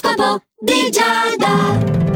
L'oroscopo di Giada.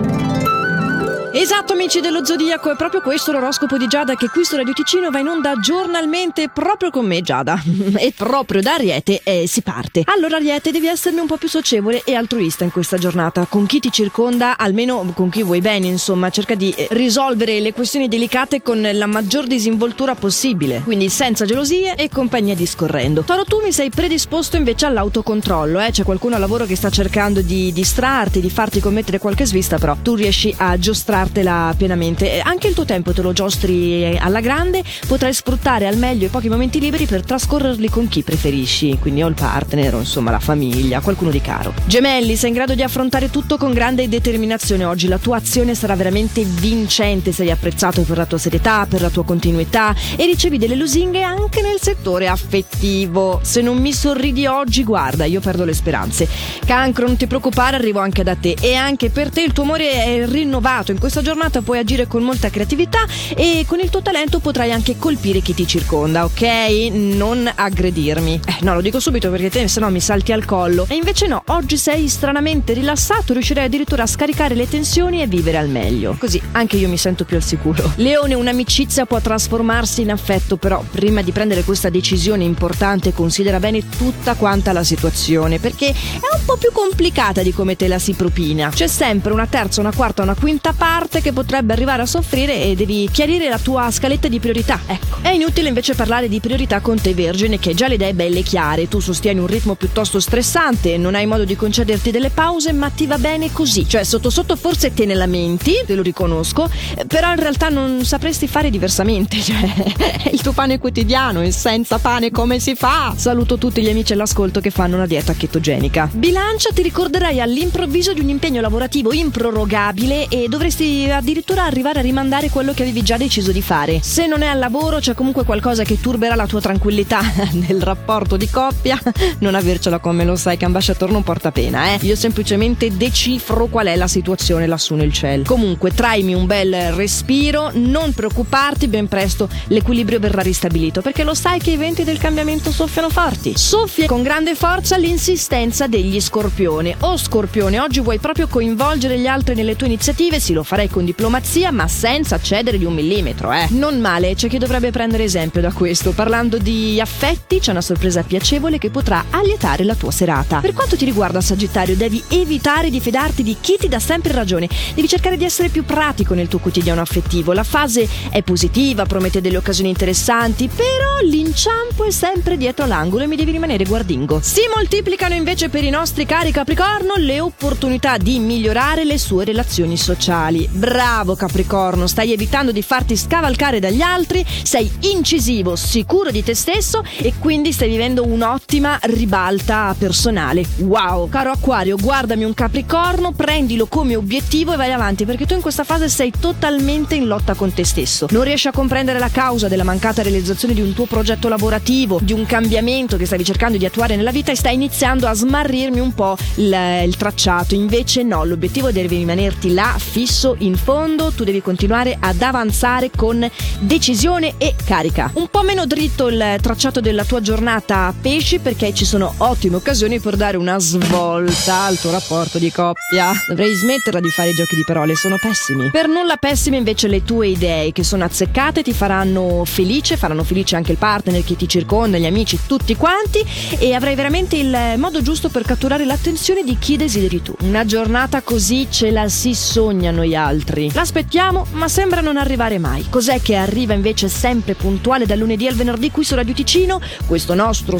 Esatto amici dello Zodiaco, è proprio questo l'oroscopo di Giada che qui su Radio Ticino va in onda giornalmente proprio con me Giada. e proprio da Ariete eh, si parte. Allora Ariete devi esserne un po' più socievole e altruista in questa giornata. Con chi ti circonda, almeno con chi vuoi bene, insomma, cerca di eh, risolvere le questioni delicate con la maggior disinvoltura possibile. Quindi senza gelosie e compagnia discorrendo. Toro tu mi sei predisposto invece all'autocontrollo, eh? C'è qualcuno al lavoro che sta cercando di distrarti, di farti commettere qualche svista, però tu riesci a giostrare giostrartela pienamente. Anche il tuo tempo te lo giostri alla grande, potrai sfruttare al meglio i pochi momenti liberi per trascorrerli con chi preferisci, quindi o il partner o insomma la famiglia, qualcuno di caro. Gemelli, sei in grado di affrontare tutto con grande determinazione oggi, la tua azione sarà veramente vincente, sei apprezzato per la tua serietà, per la tua continuità e ricevi delle lusinghe anche nel settore affettivo. Se non mi sorridi oggi, guarda, io perdo le speranze. Cancro, non ti preoccupare, arrivo anche da te e anche per te il tuo amore è rinnovato in questo questa giornata puoi agire con molta creatività e con il tuo talento potrai anche colpire chi ti circonda, ok? Non aggredirmi. Eh, no, lo dico subito perché te se no mi salti al collo. E invece no, oggi sei stranamente rilassato, riuscirai addirittura a scaricare le tensioni e vivere al meglio. Così anche io mi sento più al sicuro. Leone, un'amicizia può trasformarsi in affetto, però prima di prendere questa decisione importante considera bene tutta quanta la situazione, perché è un po' più complicata di come te la si propina. C'è sempre una terza, una quarta, una quinta parte parte che potrebbe arrivare a soffrire e devi chiarire la tua scaletta di priorità. Ecco. È inutile invece parlare di priorità con te vergine che già le idee belle chiare, tu sostieni un ritmo piuttosto stressante, non hai modo di concederti delle pause, ma ti va bene così. Cioè sotto sotto forse te ne lamenti, te lo riconosco, però in realtà non sapresti fare diversamente, cioè è il tuo pane quotidiano e senza pane come si fa? Saluto tutti gli amici all'ascolto che fanno una dieta chetogenica. Bilancia ti ricorderai all'improvviso di un impegno lavorativo improrogabile e dovresti addirittura arrivare a rimandare quello che avevi già deciso di fare. Se non è al lavoro c'è comunque qualcosa che turberà la tua tranquillità nel rapporto di coppia, non avercela come lo sai che ambasciatore non porta pena, eh. Io semplicemente decifro qual è la situazione lassù nel cielo. Comunque traimi un bel respiro, non preoccuparti, ben presto l'equilibrio verrà ristabilito perché lo sai che i venti del cambiamento soffiano forti. Soffia con grande forza l'insistenza degli scorpioni. Oh scorpione, oggi vuoi proprio coinvolgere gli altri nelle tue iniziative? Sì, lo farai farei con diplomazia, ma senza cedere di un millimetro, eh. Non male, c'è chi dovrebbe prendere esempio da questo. Parlando di affetti, c'è una sorpresa piacevole che potrà allietare la tua serata. Per quanto ti riguarda, Sagittario, devi evitare di fidarti di chi ti dà sempre ragione. Devi cercare di essere più pratico nel tuo quotidiano affettivo. La fase è positiva, promette delle occasioni interessanti, però l'inciampo è sempre dietro l'angolo e mi devi rimanere guardingo. Si moltiplicano invece per i nostri cari Capricorno le opportunità di migliorare le sue relazioni sociali. Bravo Capricorno, stai evitando di farti scavalcare dagli altri, sei incisivo, sicuro di te stesso e quindi stai vivendo un'ottima ribalta personale. Wow! Caro Acquario, guardami un Capricorno, prendilo come obiettivo e vai avanti perché tu in questa fase sei totalmente in lotta con te stesso. Non riesci a comprendere la causa della mancata realizzazione di un tuo progetto lavorativo, di un cambiamento che stavi cercando di attuare nella vita e stai iniziando a smarrirmi un po' il, il tracciato. Invece no, l'obiettivo deve rimanerti là fisso in fondo, tu devi continuare ad avanzare con decisione e carica. Un po' meno dritto il tracciato della tua giornata pesci perché ci sono ottime occasioni per dare una svolta al tuo rapporto di coppia. Dovrei smetterla di fare i giochi di parole, sono pessimi. Per nulla pessime invece le tue idee che sono azzeccate, ti faranno felice, faranno felice anche il partner, chi ti circonda, gli amici, tutti quanti e avrai veramente il modo giusto per catturare l'attenzione di chi desideri tu. Una giornata così ce la si sogna noi altri. L'aspettiamo, ma sembra non arrivare mai. Cos'è che arriva invece sempre puntuale dal lunedì al venerdì qui su Radio Ticino? Questo nostro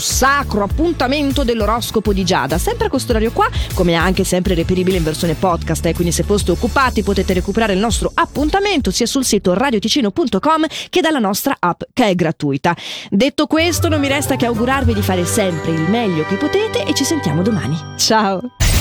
sacro appuntamento dell'oroscopo di Giada, sempre a questo orario qua, come anche sempre reperibile in versione podcast, eh? quindi se foste occupati potete recuperare il nostro appuntamento sia sul sito radioticino.com che dalla nostra app che è gratuita. Detto questo, non mi resta che augurarvi di fare sempre il meglio che potete e ci sentiamo domani. Ciao!